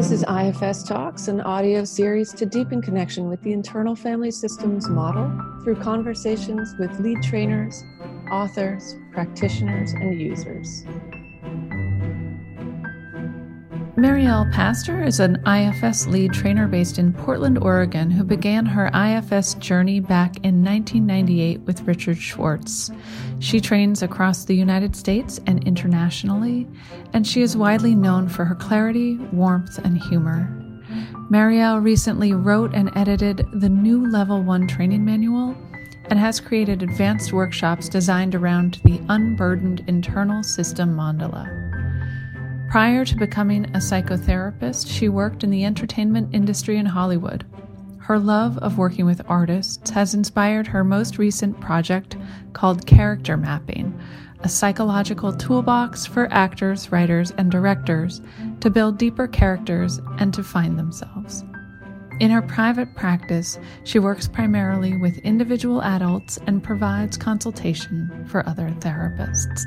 This is IFS Talks, an audio series to deepen connection with the internal family systems model through conversations with lead trainers, authors, practitioners, and users. Mariel Pastor is an IFS lead trainer based in Portland, Oregon, who began her IFS journey back in 1998 with Richard Schwartz. She trains across the United States and internationally, and she is widely known for her clarity, warmth, and humor. Mariel recently wrote and edited the new Level 1 training manual and has created advanced workshops designed around the unburdened internal system mandala. Prior to becoming a psychotherapist, she worked in the entertainment industry in Hollywood. Her love of working with artists has inspired her most recent project called Character Mapping, a psychological toolbox for actors, writers, and directors to build deeper characters and to find themselves. In her private practice, she works primarily with individual adults and provides consultation for other therapists.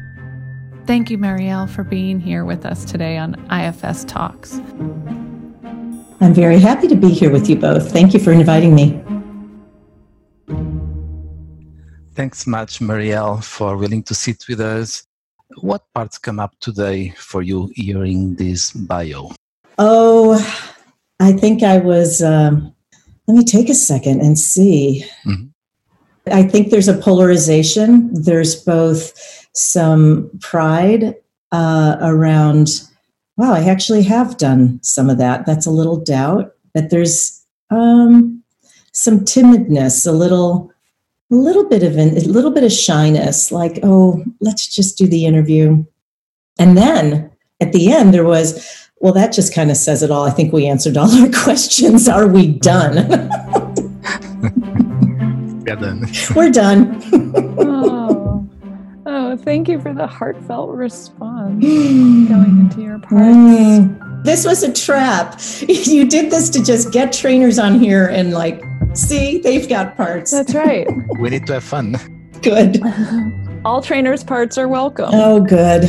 Thank you, Mariel, for being here with us today on IFS Talks. I'm very happy to be here with you both. Thank you for inviting me. Thanks much, Mariel, for willing to sit with us. What parts come up today for you hearing this bio? Oh, I think I was. Um, let me take a second and see. Mm-hmm. I think there's a polarization. There's both some pride uh, around, wow, I actually have done some of that. That's a little doubt, but there's um, some timidness, a little, a little bit of an, a little bit of shyness, like, oh, let's just do the interview. And then at the end, there was, well, that just kind of says it all. I think we answered all our questions. Are we done? We're done. We're done. oh. Oh, thank you for the heartfelt response going into your parts. Mm. This was a trap. You did this to just get trainers on here and like, see, they've got parts. That's right. we need to have fun. Good. All trainers' parts are welcome. Oh, good.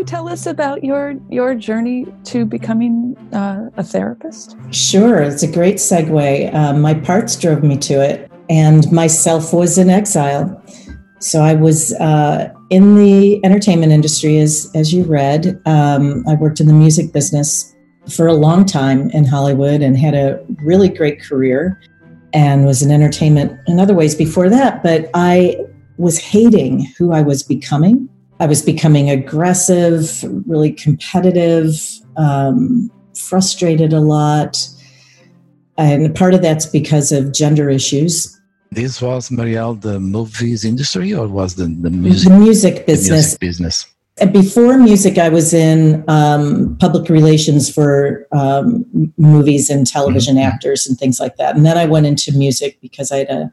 You tell us about your your journey to becoming uh, a therapist? Sure, it's a great segue. Um, my parts drove me to it and myself was in exile. So I was uh, in the entertainment industry, as as you read. Um, I worked in the music business for a long time in Hollywood and had a really great career, and was in entertainment in other ways before that. But I was hating who I was becoming. I was becoming aggressive, really competitive, um, frustrated a lot. And part of that's because of gender issues. This was Mariel the movies industry or was the, the music? The music business. The music business. Before music i was in um, public relations for um, movies and television mm-hmm. actors and things like that. And then i went into music because i had a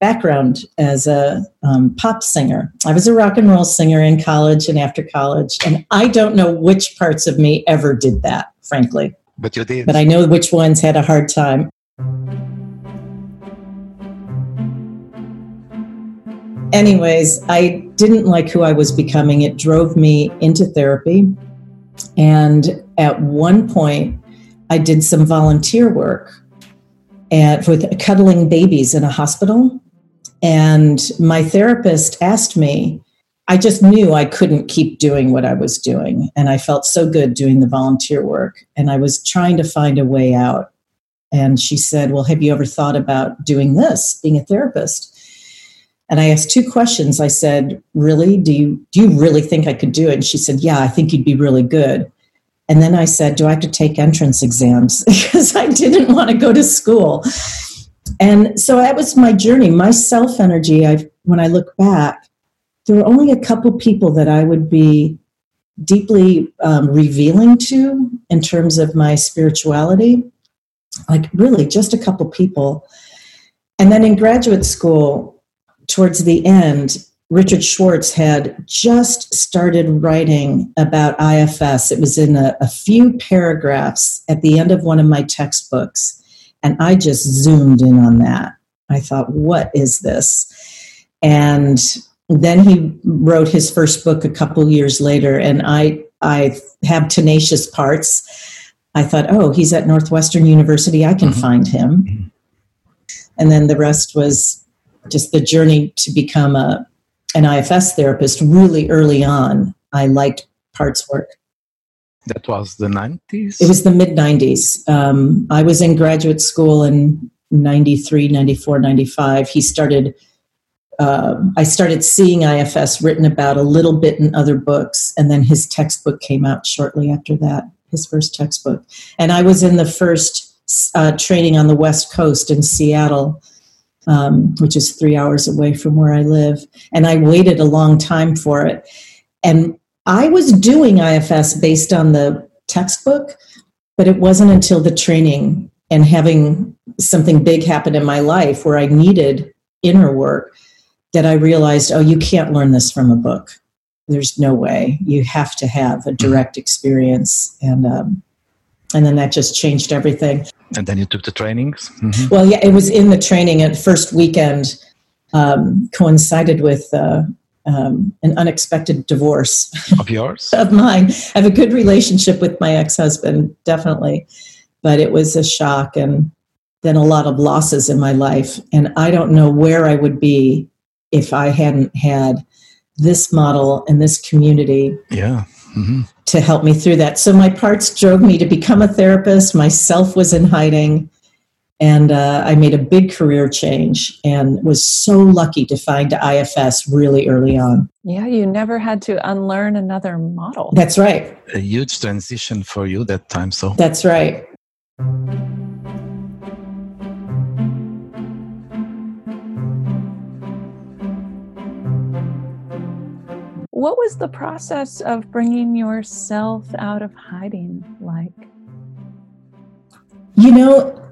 background as a um, pop singer i was a rock and roll singer in college and after college and i don't know which parts of me ever did that frankly but you did but i know which ones had a hard time anyways, I didn't like who I was becoming. It drove me into therapy. And at one point, I did some volunteer work at, with cuddling babies in a hospital. And my therapist asked me, I just knew I couldn't keep doing what I was doing. And I felt so good doing the volunteer work. And I was trying to find a way out. And she said, Well, have you ever thought about doing this, being a therapist? And I asked two questions. I said, "Really? Do you do you really think I could do it?" And she said, "Yeah, I think you'd be really good." And then I said, "Do I have to take entrance exams?" because I didn't want to go to school. And so that was my journey. My self energy. I when I look back, there were only a couple people that I would be deeply um, revealing to in terms of my spirituality. Like really, just a couple people. And then in graduate school, towards the end, Richard Schwartz had just started writing about IFS. It was in a, a, few paragraphs at the end of one of my textbooks. And I just zoomed in on that. I thought, what is this? And then he wrote his first book a couple years later. And I I have tenacious parts. I thought, oh, he's at Northwestern University. I can mm-hmm. find him. Mm-hmm. And then the rest was just the journey to become a an IFS therapist really early on. I liked parts work. That was the 90s? It was the mid 90s. Um, I was in graduate school in 93, 94, 95. He started, uh, I started seeing IFS written about a little bit in other books, and then his textbook came out shortly after that, his first textbook. And I was in the first uh, training on the West Coast in Seattle. Um, which is three hours away from where I live. And I waited a long time for it. And I was doing IFS based on the textbook, but it wasn't until the training and having something big happen in my life where I needed inner work that I realized, oh, you can't learn this from a book. There's no way. You have to have a direct experience, and um, and then that just changed everything. And then you took the trainings. Mm-hmm. Well, yeah, it was in the training at first weekend. Um, coincided with uh, um, an unexpected divorce of yours of mine. I have a good relationship with my ex husband, definitely, but it was a shock and then a lot of losses in my life. And I don't know where I would be if I hadn't had this model and this community. Yeah. Mm-hmm. To help me through that. So my parts drove me to become a therapist. Myself was in hiding and uh, I made a big career change and was so lucky to find IFS really early on. Yeah, you never had to unlearn another model. That's right. A huge transition for you that time. So that's right. What was the process of bringing yourself out of hiding like? You know,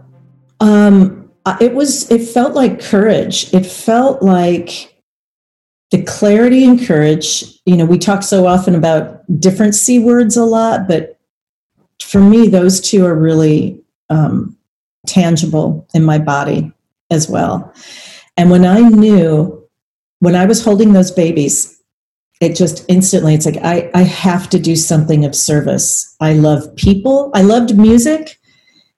um, it was, it felt like courage. It felt like the clarity and courage. You know, we talk so often about different C words a lot, but for me, those two are really um, tangible in my body as well. And when I knew, when I was holding those babies, it just instantly, it's like, I, I have to do something of service. I love people. I loved music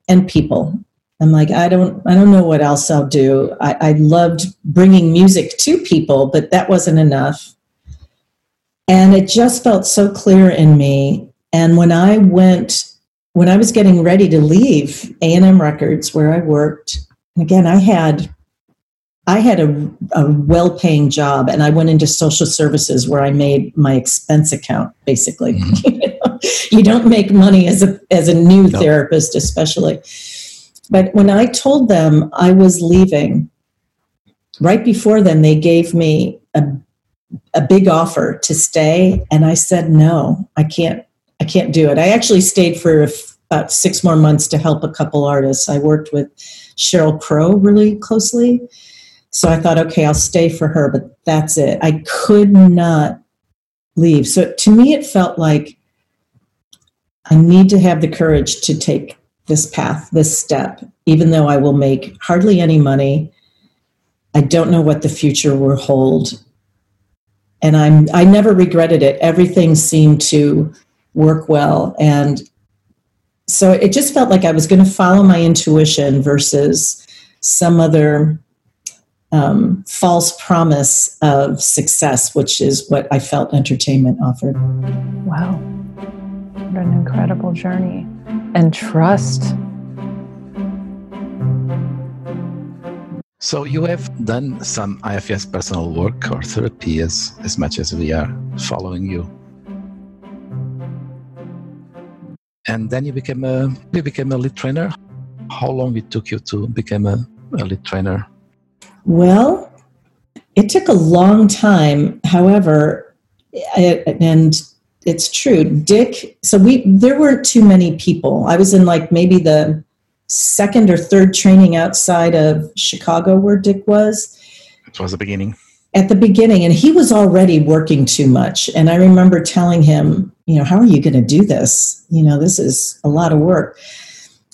and people. I'm like, I don't, I don't know what else I'll do. I, I loved bringing music to people, but that wasn't enough. And it just felt so clear in me. And when I went, when I was getting ready to leave A&M Records, where I worked, and again, I had, I had a, a well-paying job, and I went into social services where I made my expense account. Basically, mm-hmm. you don't make money as a as a new no. therapist, especially. But when I told them I was leaving, right before then, they gave me a, a big offer to stay. And I said, no, I can't, I can't do it. I actually stayed for about six more months to help a couple artists. I worked with Sheryl Crow really closely. So I thought, okay, I'll stay for her, but that's it. I could not leave. So to me, it felt like I need to have the courage to take this path, this step, even though I will make hardly any money. I don't know what the future will hold. And I'm I never regretted it. Everything seemed to work well. And so it just felt like I was going to follow my intuition versus some other um, false promise of success, which is what I felt entertainment offered. Wow. What an incredible journey and trust. So you have done some IFS personal work or therapy as, as much as we are following you. And then you became a you became a lead trainer. How long it took you to become a, a lead trainer? Well, it took a long time. However, I, and it's true. Dick, so we there weren't too many people. I was in like maybe the second or third training outside of Chicago where Dick was. It was the beginning. At the beginning, and he was already working too much. And I remember telling him, you know, how are you going to do this? You know, this is a lot of work.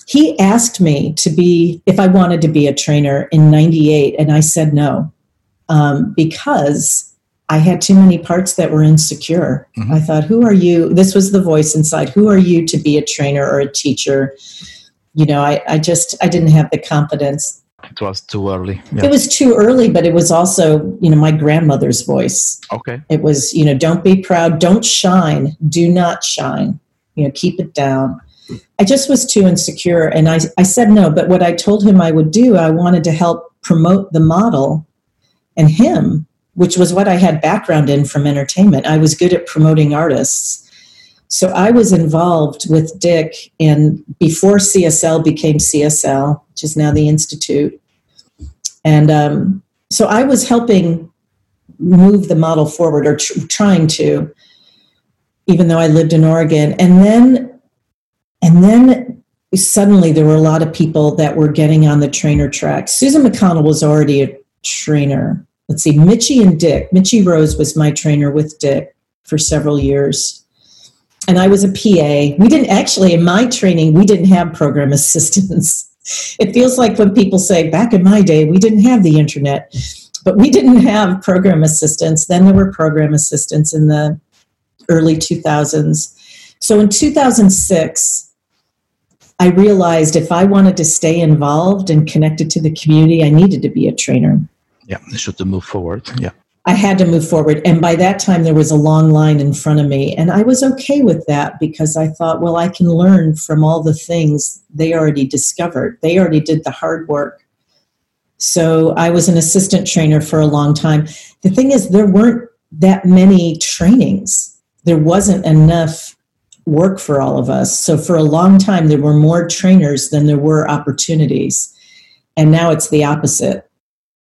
He asked me to be, if I wanted to be a trainer in 98, and I said no, um, because I had too many parts that were insecure. Mm-hmm. I thought, who are you? This was the voice inside. Who are you to be a trainer or a teacher? You know, I, I just I didn't have the confidence. It was too early. Yeah. It was too early, but it was also, you know, my grandmother's voice. Okay. It was, you know, don't be proud, don't shine, do not shine. You know, keep it down. I just was too insecure and I, I said no. But what I told him I would do, I wanted to help promote the model and him, which was what I had background in from entertainment. I was good at promoting artists. So I was involved with Dick and before CSL became CSL, which is now the Institute. And um, so I was helping move the model forward or tr- trying to, even though I lived in Oregon. And then, and then suddenly there were a lot of people that were getting on the trainer track. Susan McConnell was already a trainer. Let's see, Michi and Dick. Michi Rose was my trainer with Dick for several years and I was a PA. We didn't actually, in my training, we didn't have program assistants. It feels like when people say, back in my day, we didn't have the internet, but we didn't have program assistants. Then there were program assistants in the early 2000s. So in 2006, I realized if I wanted to stay involved and connected to the community, I needed to be a trainer. Yeah, should move forward. Yeah. I had to move forward. And by that time, there was a long line in front of me. And I was okay with that because I thought, well, I can learn from all the things they already discovered. They already did the hard work. So I was an assistant trainer for a long time. The thing is, there weren't that many trainings, there wasn't enough work for all of us. So for a long time, there were more trainers than there were opportunities. And now it's the opposite.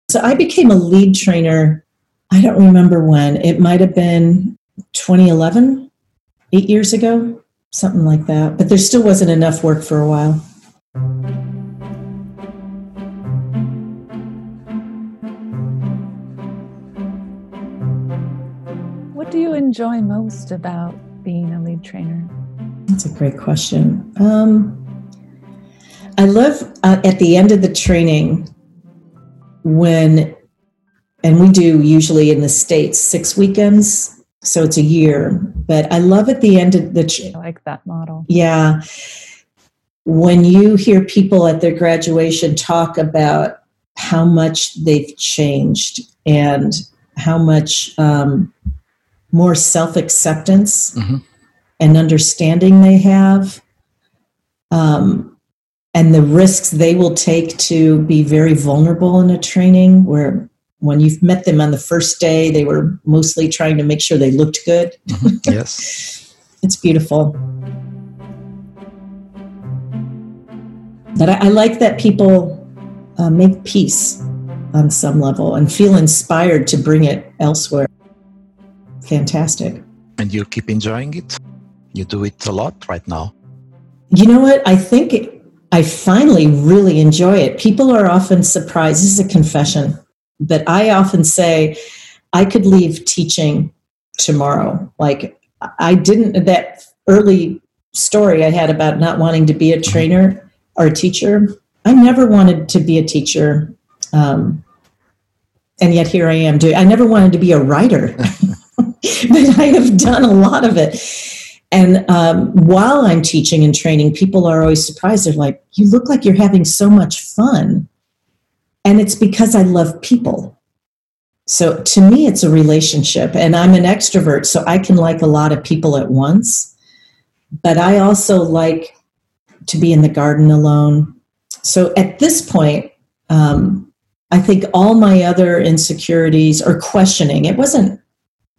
So I became a lead trainer I don't remember when. It might have been 2011, eight years ago, something like that. But there still wasn't enough work for a while. What do you enjoy most about being a lead trainer? That's a great question. Um, I love uh, at the end of the training when and we do usually in the states six weekends. So it's a year but i love at the end of the tr- I like that model. Yeah. When you hear people at their graduation talk about how much they've changed and how much um, more self-acceptance mm-hmm. and understanding they have um, and the risks they will take to be very vulnerable in a training where when you've met them on the first day, they were mostly trying to make sure they looked good. Mm-hmm. Yes. it's beautiful. But I, I like that people uh, make peace on some level and feel inspired to bring it elsewhere. Fantastic. And you keep enjoying it? You do it a lot right now? You know what? I think it, I finally really enjoy it. People are often surprised. This is a confession but I often say I could leave teaching tomorrow. Like I didn't that early story I had about not wanting to be a trainer or a teacher. I never wanted to be a teacher. Um, and yet here I am doing I never wanted to be a writer. but I have done a lot of it. And um, while I'm teaching and training, people are always surprised. They're like, You look like you're having so much fun. And it's because I love people. So to me, it's a relationship. And I'm an extrovert, so I can like a lot of people at once. But I also like to be in the garden alone. So at this point, um, I think all my other insecurities or questioning, it wasn't,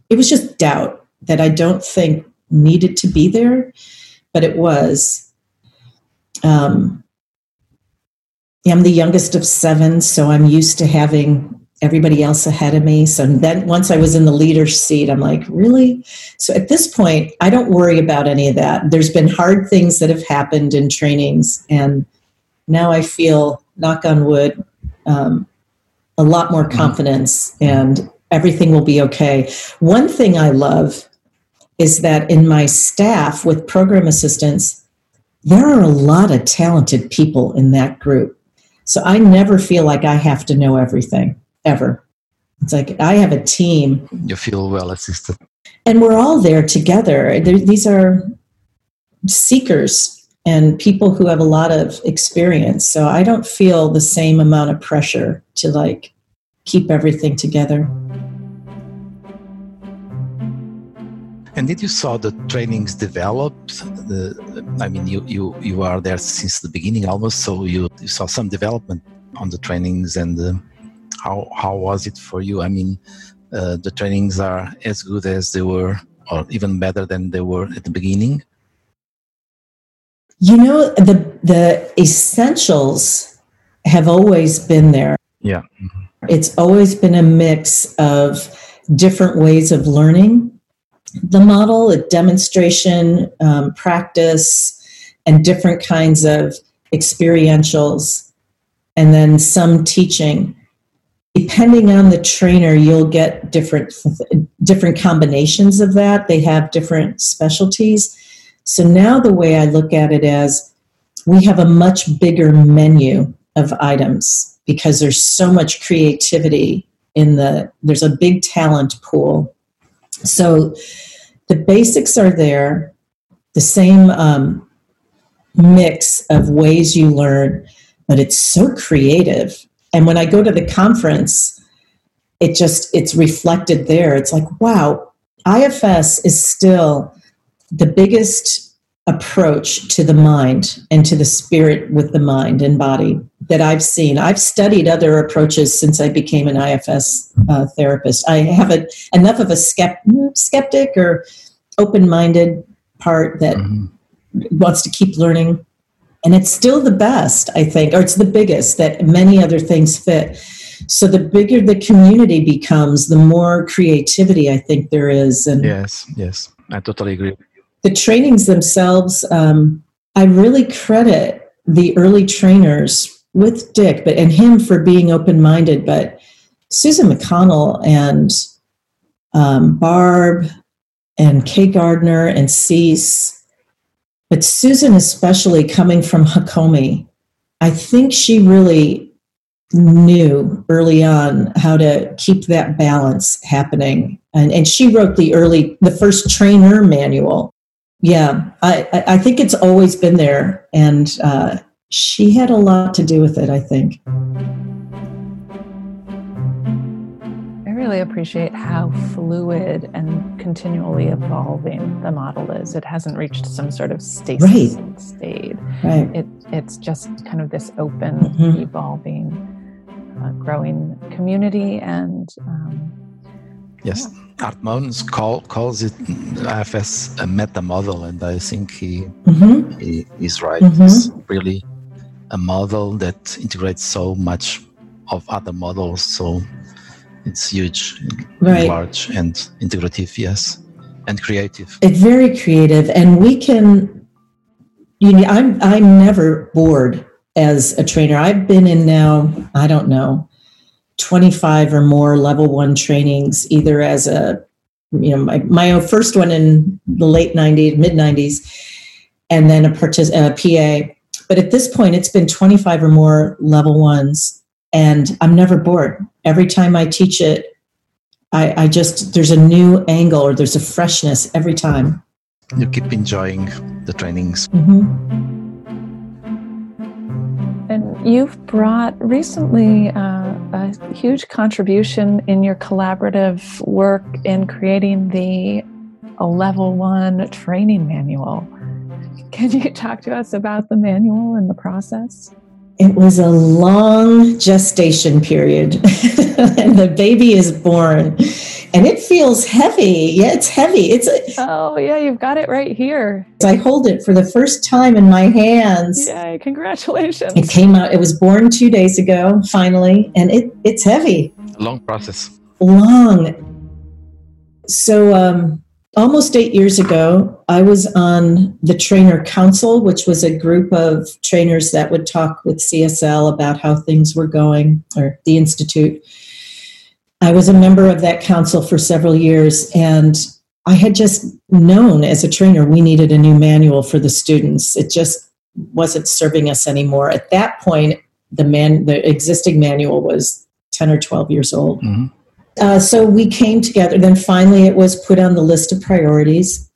it was just doubt that I don't think needed to be there, but it was. Um, I'm the youngest of seven, so I'm used to having everybody else ahead of me. So then once I was in the leader seat, I'm like, really? So at this point, I don't worry about any of that. There's been hard things that have happened in trainings, and now I feel, knock on wood, um, a lot more mm-hmm. confidence and everything will be okay. One thing I love is that in my staff with program assistants, there are a lot of talented people in that group. So I never feel like I have to know everything, ever. It's like I have a team. You feel well assisted. And we're all there together. these are seekers and people who have a lot of experience. So I don't feel the same amount of pressure to like keep everything together. And did you saw the trainings develop? The, I mean, you, you, you are there since the beginning almost, so you, you saw some development on the trainings and uh, how, how was it for you? I mean, uh, the trainings are as good as they were or even better than they were at the beginning? You know, the, the essentials have always been there. Yeah. Mm-hmm. It's always been a mix of different ways of learning the model, a demonstration, um, practice, and different kinds of experientials, and then some teaching. Depending on the trainer, you'll get different different combinations of that. They have different specialties. So now the way I look at it as we have a much bigger menu of items because there's so much creativity in the there's a big talent pool so the basics are there, the same um, mix of ways you learn, but it's so creative. And when I go to the conference, it just it's reflected there. It's like, wow, IFS is still the biggest approach to the mind and to the spirit with the mind and body that I've seen. I've studied other approaches since I became an IFS uh, therapist. I have a, enough of a skept- skeptic or open minded part that mm-hmm. wants to keep learning. And it's still the best, I think, or it's the biggest that many other things fit. So the bigger the community becomes, the more creativity I think there is. And yes, yes, I totally agree the trainings themselves, um, I really credit the early trainers with Dick, but and him for being open minded. But Susan McConnell and um, Barb and Kay Gardner and Cease, but Susan especially coming from Hakomi, I think she really knew early on how to keep that balance happening. And, and she wrote the early, the first trainer manual yeah, I, I think it's always been there. And uh, she had a lot to do with it, I think. I really appreciate how fluid and continually evolving the model is. It hasn't reached some sort of stasis right. state. Right. It, it's just kind of this open, mm-hmm. evolving, uh, growing community and um, yes. Yeah Art Moans call, calls it IFS a meta model, and I think he, mm-hmm. he is right. Mm-hmm. It's really a model that integrates so much of other models, so it's huge, right. large, and integrative, yes, and creative. It's very creative, and we can. You know, I'm I'm never bored as a trainer. I've been in now. I don't know 25 or more level one trainings, either as a, you know, my, my first one in the late 90s, mid 90s, and then a, partic- a PA. But at this point, it's been 25 or more level ones, and I'm never bored. Every time I teach it, I, I just, there's a new angle or there's a freshness every time. You keep enjoying the trainings. Mm-hmm. You've brought recently uh, a huge contribution in your collaborative work in creating the a level one training manual. Can you talk to us about the manual and the process? It was a long gestation period, and the baby is born and it feels heavy. Yeah, it's heavy. It's a, oh yeah, you've got it right here. I hold it for the first time in my hands. Yay! Congratulations. It came out. It was born two days ago, finally, and it it's heavy. A Long process. Long. So um, almost eight years ago, I was on the Trainer Council, which was a group of trainers that would talk with CSL about how things were going, or the institute I was a member of that council for several years, and I had just known as a trainer we needed a new manual for the students. It just wasn't serving us anymore. At that point, the man, the existing manual was 10 or 12 years old. Mm-hmm. uh, so we came together. Then finally, it was put on the list of priorities,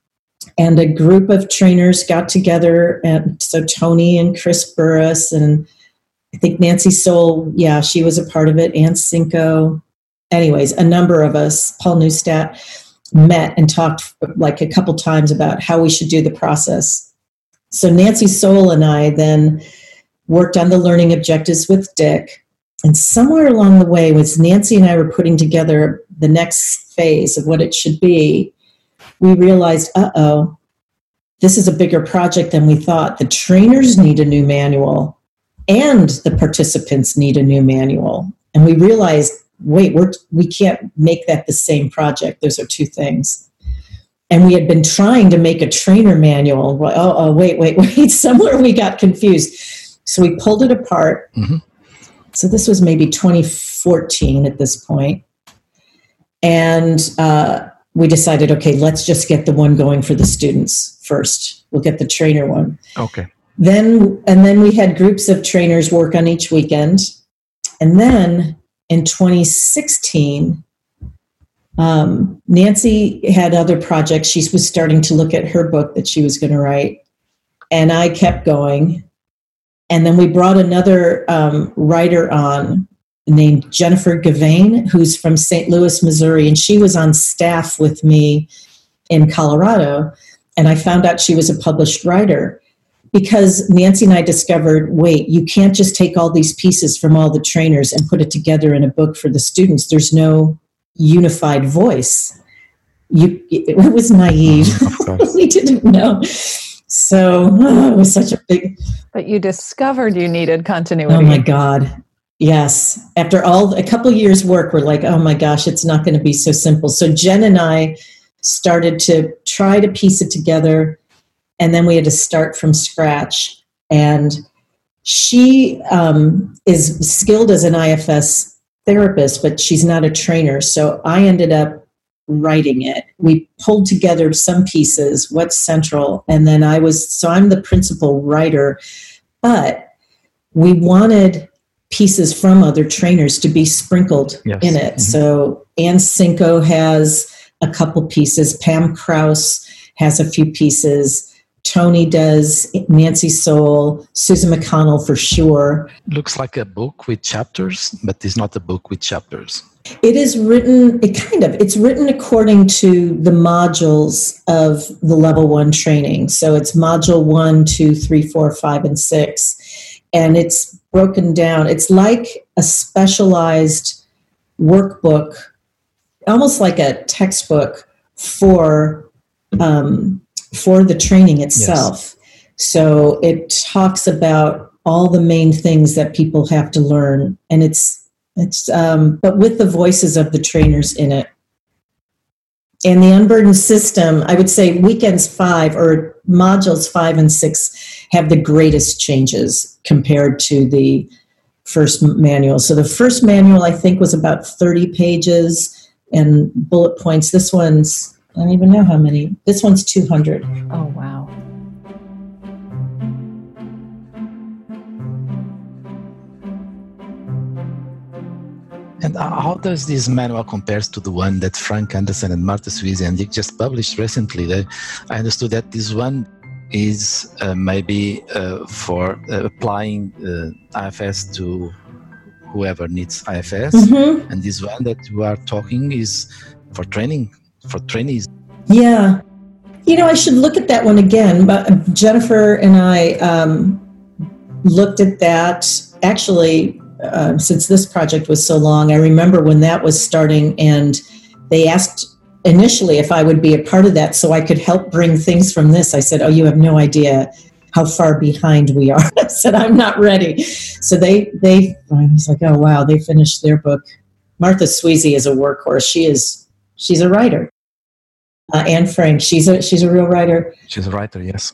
and a group of trainers got together. And so Tony and Chris Burris and I think Nancy Sowell, yeah, she was a part of it. Ann Sinko. Anyways, a number of us, Paul Neustadt, met and talked like a couple times about how we should do the process. So Nancy Sowell and I then worked on the learning objectives with Dick. And somewhere along the way, was Nancy and I were putting together the next phase of what it should be, we realized, uh oh, this is a bigger project than we thought. The trainers need a new manual and the participants need a new manual. And we realized, wait, we're, we can't make that the same project. Those are two things. And we had been trying to make a trainer manual. Oh, oh wait, wait, wait. Somewhere we got confused. So we pulled it apart. Mm-hmm. So this was maybe 2014 at this point. And uh, we decided, okay, let's just get the one going for the students first. We'll get the trainer one. Okay. Then and then we had groups of trainers work on each weekend. And then in 2016, um, Nancy had other projects. She was starting to look at her book that she was going to write. And I kept going. And then we brought another um, writer on named Jennifer Gavain, who's from St. Louis, Missouri. And she was on staff with me in Colorado. And I found out she was a published writer because Nancy and I discovered wait, you can't just take all these pieces from all the trainers and put it together in a book for the students. There's no unified voice. You, it was naive. we didn't know. So oh, it was such a big. But you discovered you needed continuity. Oh my God. Yes. After all, a couple years' work, we're like, oh my gosh, it's not going to be so simple. So Jen and I started to try to piece it together and then we had to start from scratch. And she um, is skilled as an IFS therapist, but she's not a trainer. So I ended up writing it. We pulled together some pieces, what's central, and then I was, so I'm the principal writer, but we wanted pieces from other trainers to be sprinkled yes. in it. Mm-hmm. So Ann Sinko has a couple pieces, Pam Krause has a few pieces. Tony does, Nancy Sowell, Susan McConnell for sure. Looks like a book with chapters, but it's not a book with chapters. It is written, it kind of, it's written according to the modules of the level one training. So it's module one, two, three, four, five, and six. And it's broken down. It's like a specialized workbook, almost like a textbook for um, for the training itself. Yes. So it talks about all the main things that people have to learn, and it's it's um, but with the voices of the trainers in it. And the unburdened system, I would say weekends five or modules five and six have the greatest changes compared to the first manual. So the first manual, I think, was about 30 pages and bullet points. This one's I don't even know how many. This one's 200. Oh, wow. And how does this manual compares to the one that Frank Anderson and Martha Sweezy and Dick just published recently? They, I understood that this one is uh, maybe uh, for uh, applying uh, IFS to whoever needs IFS, mm-hmm. and this one that you are talking is for training for trainees. Yeah. You know, I should look at that one again. But Jennifer and I um, looked at that actually uh, since this project was so long. I remember when that was starting, and they asked initially if I would be a part of that so I could help bring things from this. I said, Oh, you have no idea how far behind we are. I said, I'm not ready. So they, they, I was like, Oh, wow, they finished their book. Martha Sweezy is a workhorse. She is, she's a writer uh, Anne Frank. She's a she's a real writer. She's a writer, yes.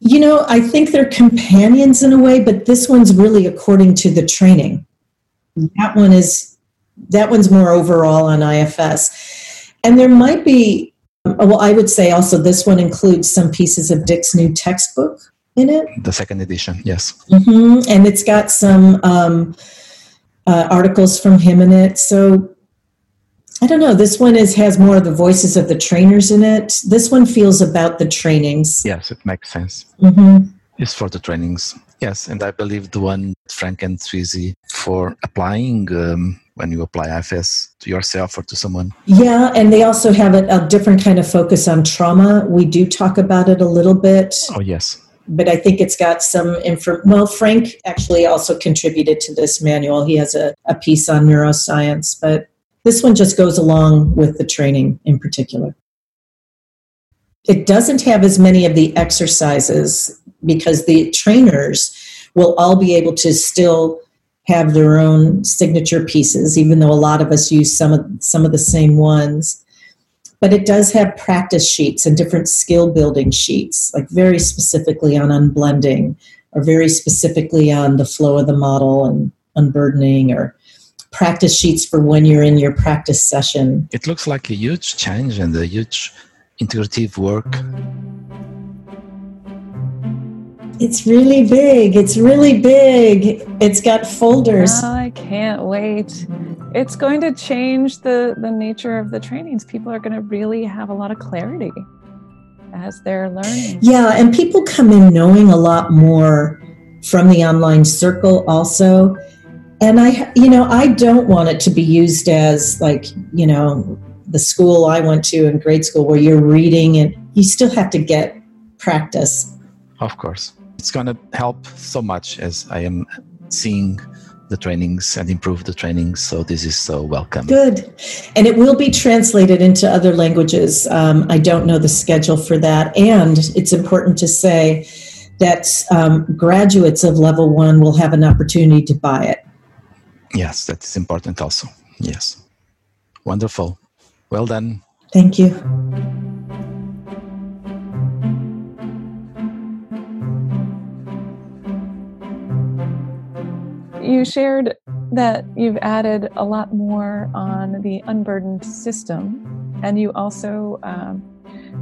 You know, I think they're companions in a way, but this one's really according to the training. That one is that one's more overall on IFS, and there might be. Well, I would say also this one includes some pieces of Dick's new textbook in it. The second edition, yes. Mm-hmm. And it's got some um, uh, articles from him in it. So I don't know. This one is has more of the voices of the trainers in it. This one feels about the trainings. Yes, it makes sense. Mm-hmm. It's for the trainings. Yes, and I believe the one Frank and Susie for applying um, when you apply IFS to yourself or to someone. Yeah, and they also have a, a different kind of focus on trauma. We do talk about it a little bit. Oh yes, but I think it's got some info. Well, Frank actually also contributed to this manual. He has a, a piece on neuroscience, but this one just goes along with the training in particular. It doesn't have as many of the exercises because the trainers will all be able to still have their own signature pieces, even though a lot of us use some of some of the same ones. But it does have practice sheets and different skill building sheets, like very specifically on unblending, or very specifically on the flow of the model and unburdening, or practice sheets for when you're in your practice session. It looks like a huge change and a huge integrative work. It's really big. It's really big. It's got folders. Oh, I can't wait. It's going to change the, the nature of the trainings. People are going to really have a lot of clarity as they're learning. Yeah, and people come in knowing a lot more from the online circle also and I, you know, I don't want it to be used as like, you know, the school I went to in grade school where you're reading and you still have to get practice. Of course. It's going to help so much as I am seeing the trainings and improve the trainings. So this is so welcome. Good. And it will be translated into other languages. Um, I don't know the schedule for that. And it's important to say that um, graduates of level one will have an opportunity to buy it. Yes, that is important also. Yes. Wonderful. Well done. Thank you. You shared that you've added a lot more on the unburdened system, and you also um,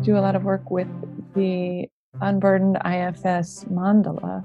do a lot of work with the unburdened IFS mandala.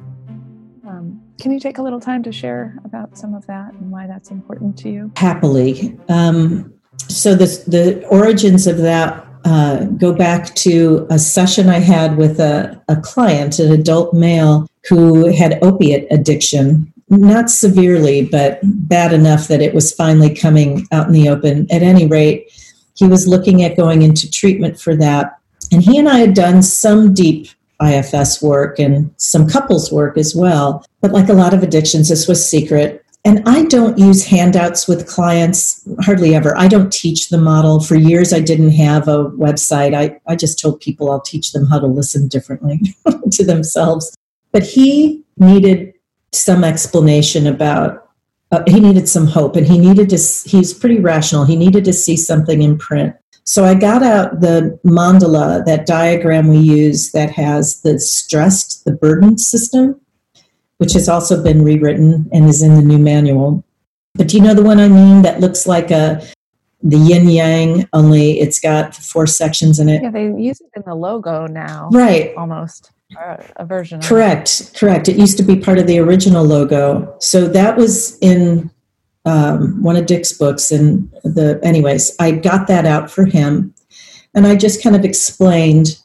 Um, can you take a little time to share about some of that and why that's important to you? Happily. Um, so this, the origins of that uh, go back to a session I had with a, a client, an adult male who had opiate addiction. Not severely, but bad enough that it was finally coming out in the open. At any rate, he was looking at going into treatment for that. And he and I had done some deep IFS work and some couples work as well. But like a lot of addictions, this was secret. And I don't use handouts with clients hardly ever. I don't teach the model. For years, I didn't have a website. I, I just told people I'll teach them how to listen differently to themselves. But he needed some explanation about, uh, he needed some hope and he needed to, he's pretty rational. He needed to see something in print. So I got out the mandala, that diagram we use that has the stressed, the burden system, which has also been rewritten and is in the new manual. But do you know the one I mean that looks like a the yin yang, only it's got four sections in it. Yeah, they use it in the logo now. Right. Almost uh, a version. Correct. Correct. It used to be part of the original logo. So that was in um, one of Dick's books, and the anyways, I got that out for him, and I just kind of explained,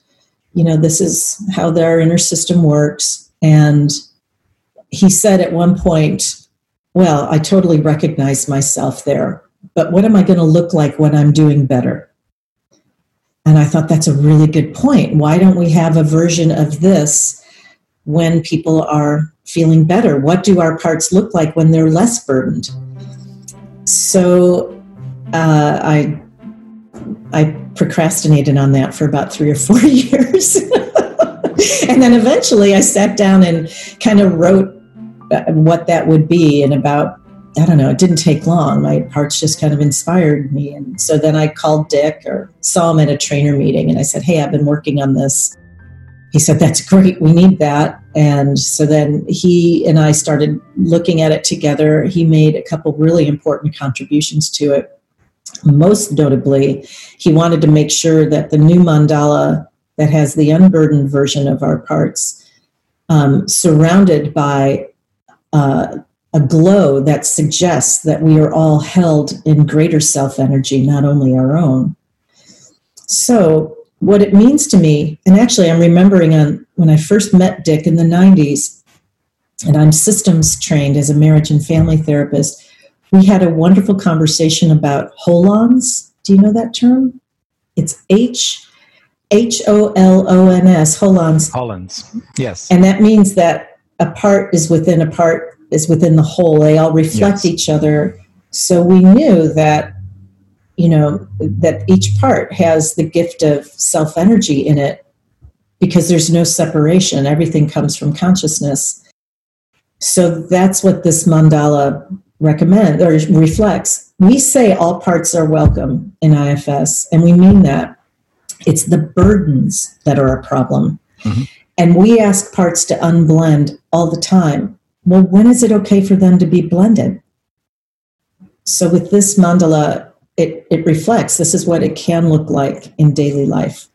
you know, this is how their inner system works, and he said at one point, "Well, I totally recognize myself there, but what am I going to look like when I'm doing better?" And I thought that's a really good point. Why don't we have a version of this when people are feeling better? What do our parts look like when they're less burdened? So uh, I I procrastinated on that for about three or four years. and then eventually I sat down and kind of wrote uh, what that would be in about I don't know, it didn't take long. My parts just kind of inspired me. And so then I called Dick or saw him at a trainer meeting and I said, Hey, I've been working on this he said, That's great. We need that. And so then he and I started looking at it together. He made a couple really important contributions to it. Most notably, he wanted to make sure that the new mandala that has the unburdened version of our parts, um, surrounded by uh, a glow that suggests that we are all held in greater self energy, not only our own. So, what it means to me, and actually, I'm remembering on when I first met Dick in the 90s, and I'm systems trained as a marriage and family therapist. We had a wonderful conversation about holons. Do you know that term? It's H H O L O N S, holons. Holons, yes. And that means that a part is within a part is within the whole. They all reflect yes. each other. So we knew that, you know, that each part has the gift of self energy in it because there's no separation. Everything comes from consciousness. So that's what this mandala recommend or reflects. We say all parts are welcome in IFS, and we mean that. It's the burdens that are a problem. Mm-hmm. And we ask parts to unblend all the time. Well, when is it okay for them to be blended? So with this mandala, it, it reflects this is what it can look like in daily life.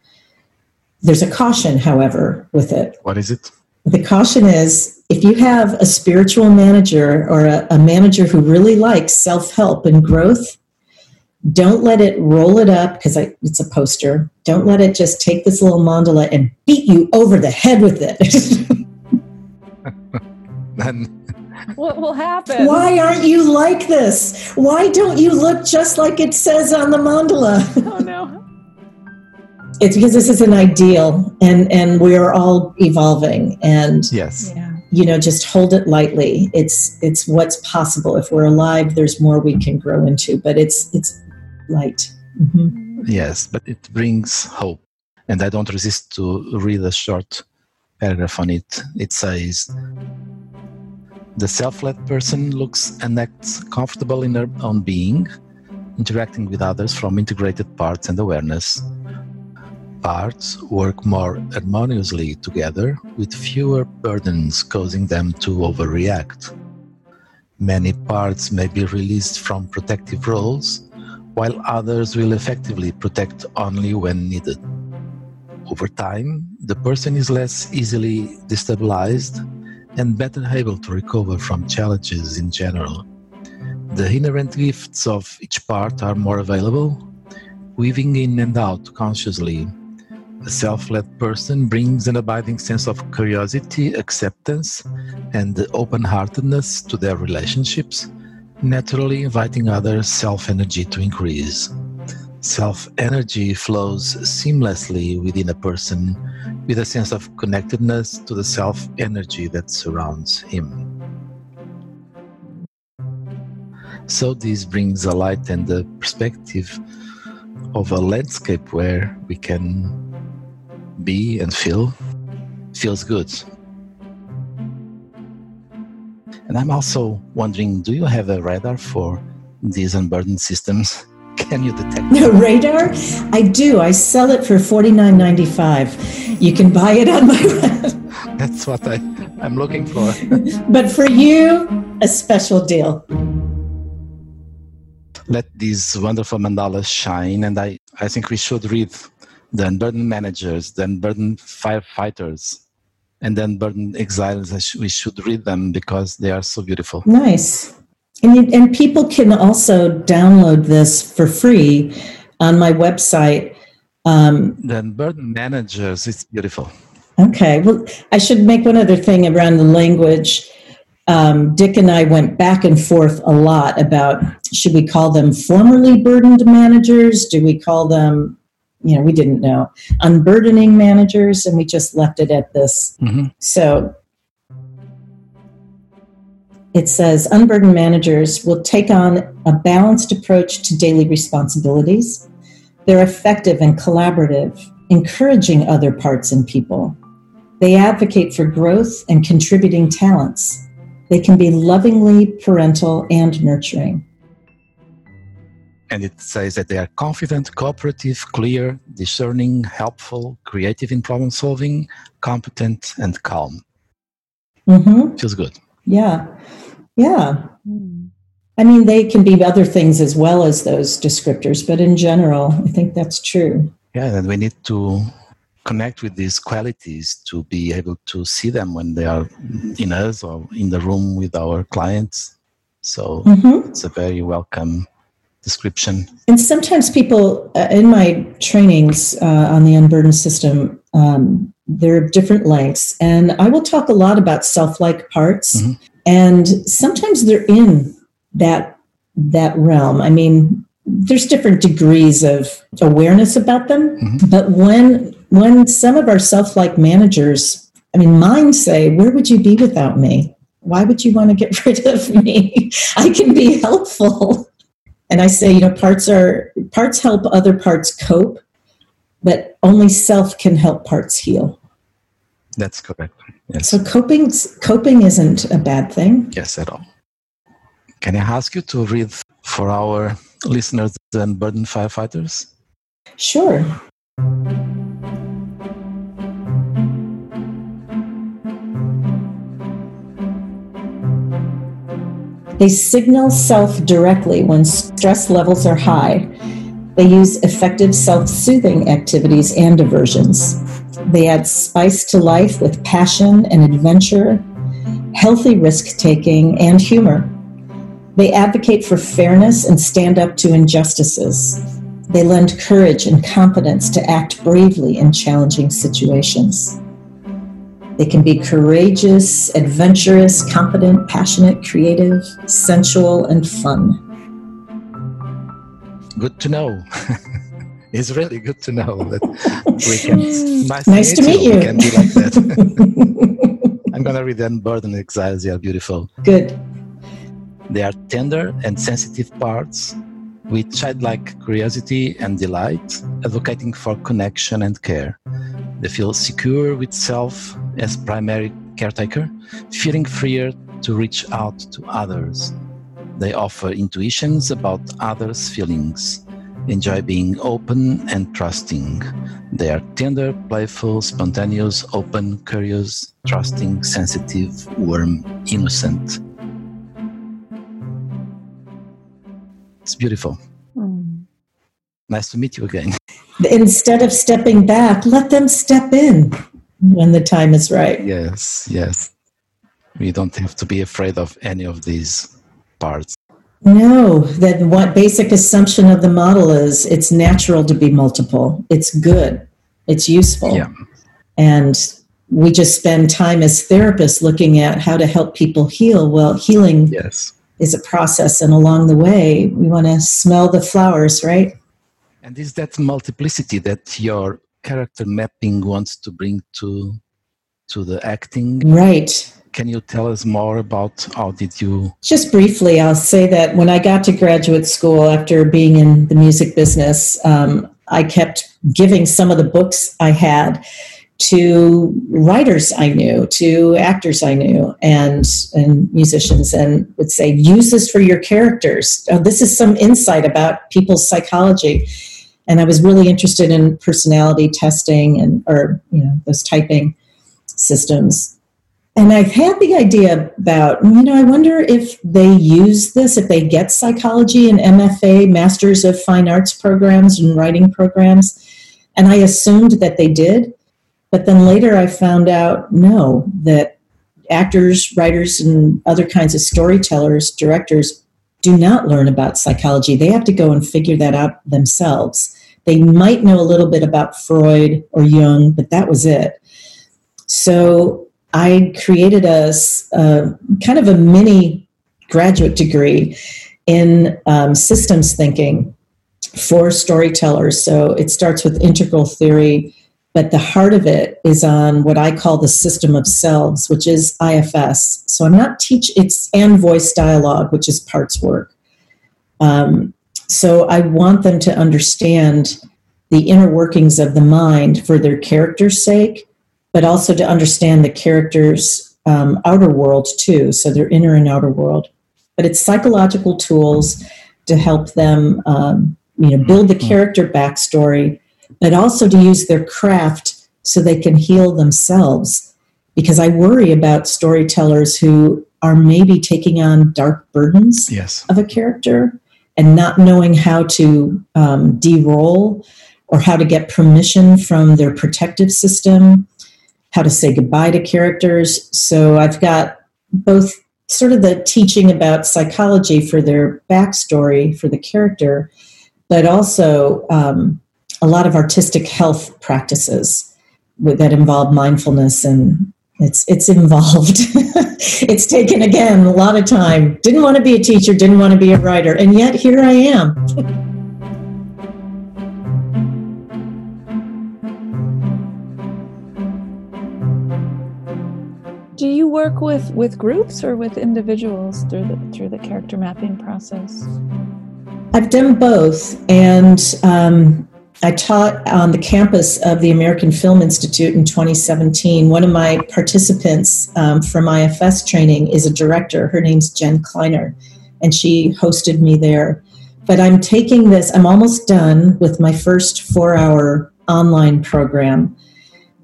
There's a caution, however, with it. What is it? The caution is if you have a spiritual manager or a, a manager who really likes self help and growth, don't let it roll it up because it's a poster. Don't let it just take this little mandala and beat you over the head with it. then what will happen? Why aren't you like this? Why don't you look just like it says on the mandala? Oh no. It's because this is an ideal and and we are all evolving and yes. Yeah. You know, just hold it lightly. It's it's what's possible. If we're alive, there's more we can grow into. But it's it's light. Mm-hmm. Yes, but it brings hope. And I don't resist to read a short paragraph on it. It says The self led person looks and acts comfortable in their own being, interacting with others from integrated parts and awareness. Parts work more harmoniously together with fewer burdens causing them to overreact. Many parts may be released from protective roles while others will effectively protect only when needed. Over time, the person is less easily destabilized and better able to recover from challenges in general. The inherent gifts of each part are more available, weaving in and out consciously. A self led person brings an abiding sense of curiosity, acceptance, and open heartedness to their relationships naturally inviting other self energy to increase. Self energy flows seamlessly within a person with a sense of connectedness to the self energy that surrounds him. So, this brings a light and a perspective of a landscape where we can be and feel feels good and I'm also wondering do you have a radar for these unburdened systems? Can you detect no radar? I do. I sell it for $49.95. You can buy it on my web. That's what I, I'm looking for. but for you, a special deal. Let these wonderful mandalas shine, and I, I think we should read the unburdened managers, the unburdened firefighters, and unburdened Exiles. We should read them because they are so beautiful. Nice. And, you, and people can also download this for free on my website. Um, unburdened Managers, it's beautiful. Okay. Well, I should make one other thing around the language. Um, Dick and I went back and forth a lot about should we call them formerly burdened managers? Do we call them you know, we didn't know. Unburdening managers, and we just left it at this. Mm-hmm. So it says unburdened managers will take on a balanced approach to daily responsibilities. They're effective and collaborative, encouraging other parts and people. They advocate for growth and contributing talents. They can be lovingly parental and nurturing and it says that they are confident, cooperative, clear, discerning, helpful, creative in problem solving, competent, and calm. Mm-hmm. Feels good. Yeah. Yeah. Hmm. I mean, they can be other things as well as those descriptors, but in general, I think that's true. Yeah, and we need to connect with these qualities to be able to see them when they are in us or in the room with our clients. So mm-hmm. it's a very welcome description. And sometimes people uh, in my trainings uh, on the unburdened system, um, there are different lengths, and I will talk a lot about self-like parts, mm-hmm. And sometimes they're in that that realm. I mean, there's different degrees of awareness about them, mm-hmm. but when when some of our self-like managers, I mean, mine say, "Where would you be without me?" Why would you want to get rid of me? I can be helpful and I say, you know, parts are parts help other parts cope, but only self can help parts heal. That's correct. Yes. So coping coping isn't a bad thing. Yes, at all. Can I ask you to read for our listeners and burden firefighters? Sure. They signal self directly when stress levels are high. They use effective self soothing activities and diversions. They add spice to life with passion and adventure, healthy risk taking, and humor. They advocate for fairness and stand up to injustices. They lend courage and confidence to act bravely in challenging situations. They can be courageous, adventurous, competent, passionate, creative, sensual, and fun. Good to know. it's really good to know that we can. Mm. Nice, nice to meet you. you. We can be like that. I'm gonna read them. Burden Exiles. They are beautiful. Good. They are tender and sensitive parts with childlike curiosity and delight, advocating for connection and care. They feel secure with self as primary caretaker, feeling freer to reach out to others. They offer intuitions about others' feelings, enjoy being open and trusting. They are tender, playful, spontaneous, open, curious, trusting, sensitive, warm, innocent. It's beautiful. Mm. Nice to meet you again. instead of stepping back, let them step in when the time is right. Yes, yes. We don't have to be afraid of any of these parts. No, that what basic assumption of the model is it's natural to be multiple. It's good. It's useful. Yeah. And we just spend time as therapists looking at how to help people heal. Well, healing yes. is a process and along the way we want to smell the flowers, right? And is that multiplicity that your character mapping wants to bring to to the acting? Right. Can you tell us more about how did you? Just briefly, I'll say that when I got to graduate school after being in the music business, um, I kept giving some of the books I had to writers I knew, to actors I knew, and and musicians, and would say, use this for your characters. Oh, this is some insight about people's psychology and I was really interested in personality testing and or you know those typing systems. And I've had the idea about, you know, I wonder if they use this, if they get psychology and MFA, Masters of Fine Arts programs and writing programs. And I assumed that they did. But then later I found out no, that actors, writers, and other kinds of storytellers, directors do not learn about psychology. They have to go and figure that out themselves. They might know a little bit about Freud or Jung, but that was it. So I created a, a kind of a mini graduate degree in um, systems thinking for storytellers. So it starts with integral theory, but the heart of it is on what I call the system of selves, which is IFS. So I'm not teach it's and voice dialogue, which is parts work. Um, so I want them to understand the inner workings of the mind for their character's sake, but also to understand the character's um, outer world too, so their inner and outer world. But it's psychological tools to help them, um, you know, build the character backstory but also to use their craft so they can heal themselves. Because I worry about storytellers who are maybe taking on dark burdens yes. of a character and not knowing how to um, de-role or how to get permission from their protective system, how to say goodbye to characters. So I've got both sort of the teaching about psychology for their backstory for the character, but also um, a lot of artistic health practices that involve mindfulness and it's it's involved. It's taken again a lot of time. Didn't want to be a teacher didn't want to be a writer and yet here i am do you work with with groups or with individuals through the through the character mapping process i've done both and um, I taught on the campus of the American Film Institute in 2017. One of my participants um, from IFS training is a director. Her name's Jen Kleiner, and she hosted me there. But I'm taking this, I'm almost done with my first four hour online program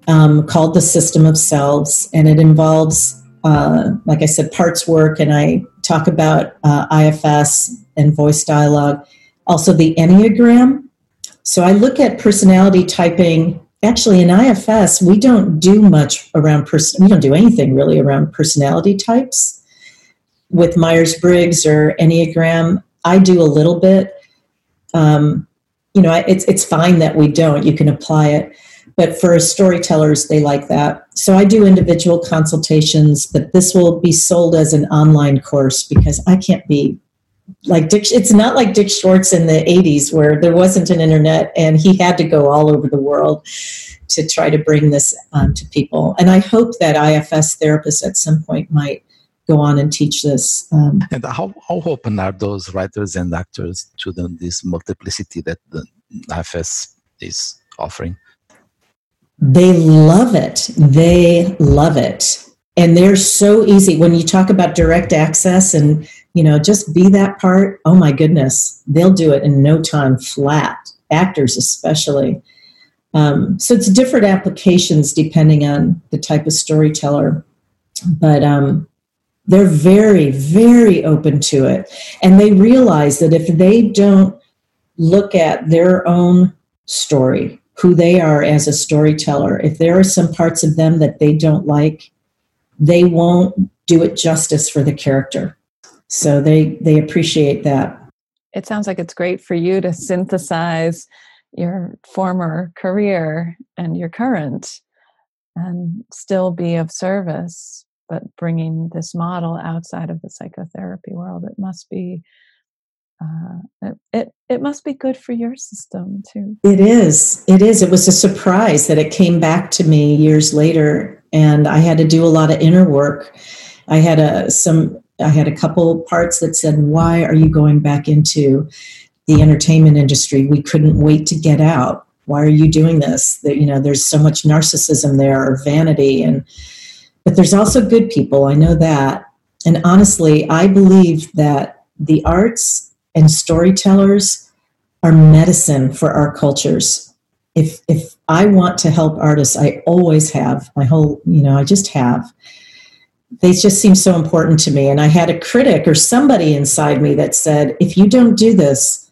um, called The System of Selves, and it involves, uh, like I said, parts work, and I talk about uh, IFS and voice dialogue, also the Enneagram so I look at personality typing. Actually, in IFS, we don't do much around person. We don't do anything really around personality types. With Myers Briggs or Enneagram, I do a little bit. Um, you know, it's it's fine that we don't. You can apply it, but for storytellers, they like that. So I do individual consultations, but this will be sold as an online course because I can't be like Dick, it's not like Dick Schwartz in the 80s where there wasn't an internet and he had to go all over the world to try to bring this um, to people. And I hope that IFS therapists at some point might go on and teach this. Um, and how, how open are those writers and actors to this multiplicity that the IFS is offering? They love it. They love it. And they're so easy. When you talk about direct access and you know, just be that part. Oh my goodness, they'll do it in no time flat, actors especially. Um, so it's different applications depending on the type of storyteller. But um, they're very, very open to it. And they realize that if they don't look at their own story, who they are as a storyteller, if there are some parts of them that they don't like, they won't do it justice for the character. So they they appreciate that. It sounds like it's great for you to synthesize your former career and your current and still be of service but bringing this model outside of the psychotherapy world it must be uh, it, it must be good for your system too it is it is it was a surprise that it came back to me years later and i had to do a lot of inner work i had a some I had a couple parts that said, Why are you going back into the entertainment industry? We couldn't wait to get out. Why are you doing this? That you know, there's so much narcissism there or vanity and but there's also good people. I know that. And honestly, I believe that the arts and storytellers are medicine for our cultures. If if I want to help artists, I always have. My whole, you know, I just have they just seem so important to me. And I had a critic or somebody inside me that said, if you don't do this,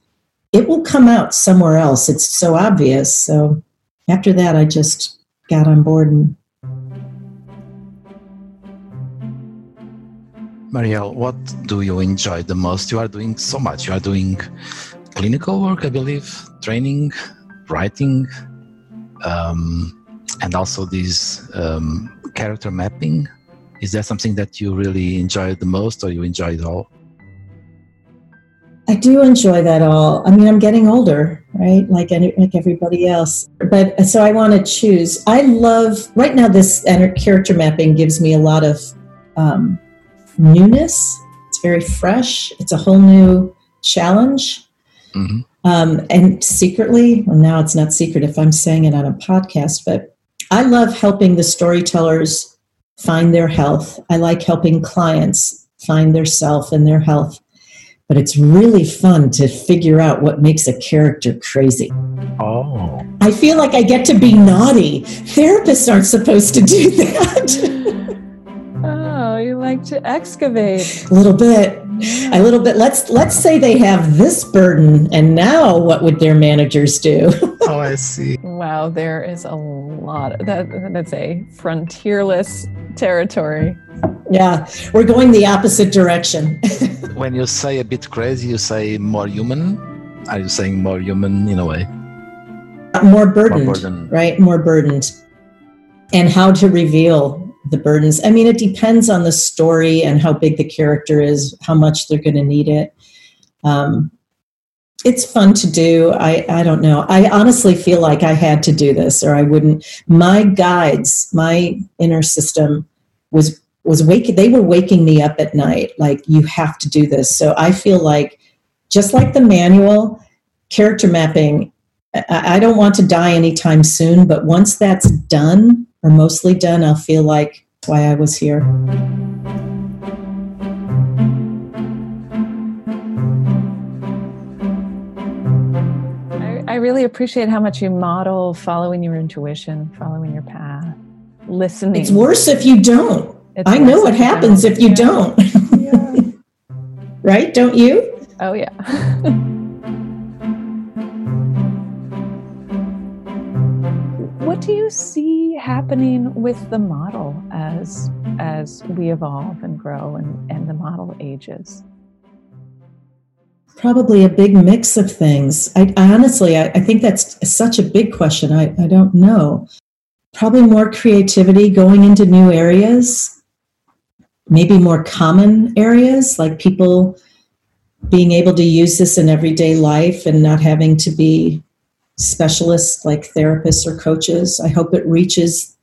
it will come out somewhere else. It's so obvious. So after that, I just got on board and. Mariel, what do you enjoy the most? You are doing so much. You are doing clinical work, I believe, training, writing, um, and also this um, character mapping is there something that you really enjoy the most or you enjoy it all? I do enjoy that all. I mean, I'm getting older, right? Like any, like everybody else. But so I want to choose. I love right now. This character mapping gives me a lot of um, newness. It's very fresh. It's a whole new challenge. Mm-hmm. Um, and secretly, well, now it's not secret if I'm saying it on a podcast, but I love helping the storytellers find their health. I like helping clients find their self and their health. But it's really fun to figure out what makes a character crazy. Oh. I feel like I get to be naughty. Therapists aren't supposed to do that. oh, you like to excavate. A little bit. A little bit. Let's let's say they have this burden and now what would their managers do? oh, I see. Wow, there is a lot of that. That's a frontierless territory. Yeah, we're going the opposite direction. when you say a bit crazy, you say more human. Are you saying more human in a way? More burdened, more burdened. right? More burdened. And how to reveal the burdens. I mean, it depends on the story and how big the character is, how much they're going to need it. Um, it's fun to do. I, I don't know. I honestly feel like I had to do this or I wouldn't. My guides, my inner system was was waking they were waking me up at night like you have to do this. So I feel like just like the manual, character mapping, I, I don't want to die anytime soon, but once that's done or mostly done, I'll feel like why I was here. I really appreciate how much you model following your intuition, following your path, listening. It's worse if you don't. It's I know what happens if you yeah. don't. Yeah. right? Don't you? Oh, yeah. what do you see happening with the model as as we evolve and grow and, and the model ages? Probably a big mix of things. I, honestly, I, I, think that's such a big question. I, I don't know. Probably more creativity going into new areas, maybe more common areas, like people being able to use this in everyday life and not having to be specialists like therapists or coaches. I hope it reaches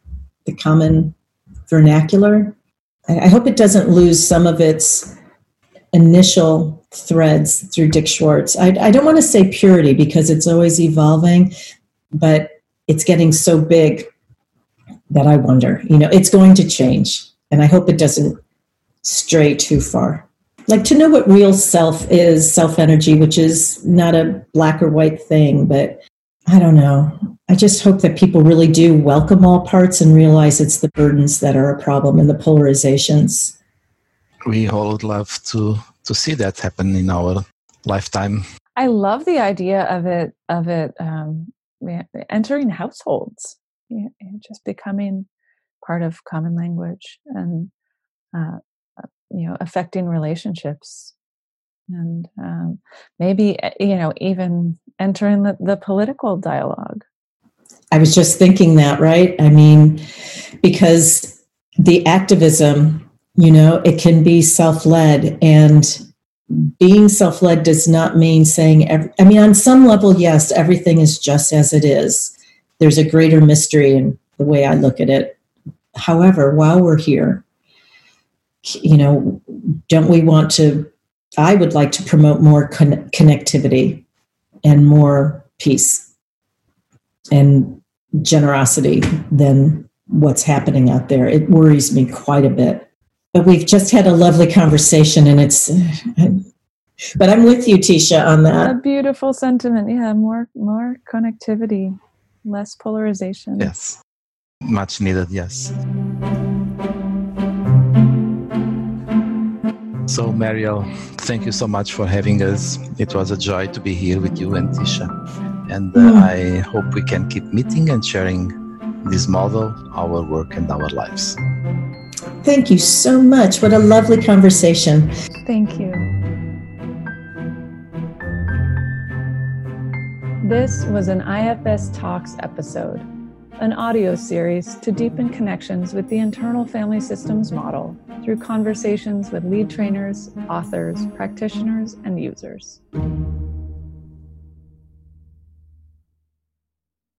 the common vernacular. I hope it doesn't lose some of its initial threads through Dick Schwartz. I, I don't want to say purity because it's always evolving, but it's getting so big that I wonder, you know, it's going to change. And I hope it doesn't stray too far. Like to know what real self is, self energy, which is not a black or white thing, but I don't know. I just hope that people really do welcome all parts and realize it's the burdens that are a problem and the polarizations. We all would love to to see that happen in our lifetime. I love the idea of it of it um, entering households, you know, just becoming part of common language and uh, uh you know affecting relationships and um, maybe eh, you know even entering the, the political dialogue. I was just thinking that right? I mean because the activism you know it can be self-led and being self-led does not mean saying every, i mean on some level yes everything is just as it is. There's a greater mystery in the way i look at it. However while we're here you know don't we want to I would like to promote more con- connectivity and more peace and generosity than what's happening out there. It worries me quite a bit. But we've just had a lovely conversation, and it's. But I'm with you, Tisha, on that. A beautiful sentiment. Yeah, more more connectivity, less polarization. Yes, much needed. Yes. So, Mariel, thank you so much for having us. It was a joy to be here with you and Tisha. And uh, mm. I hope we can keep meeting and sharing this model, our work, and our lives. Thank you so much. What a lovely conversation. Thank you. This was an IFS Talks episode, an audio series to deepen connections with the internal family systems model through conversations with lead trainers, authors, practitioners, and users.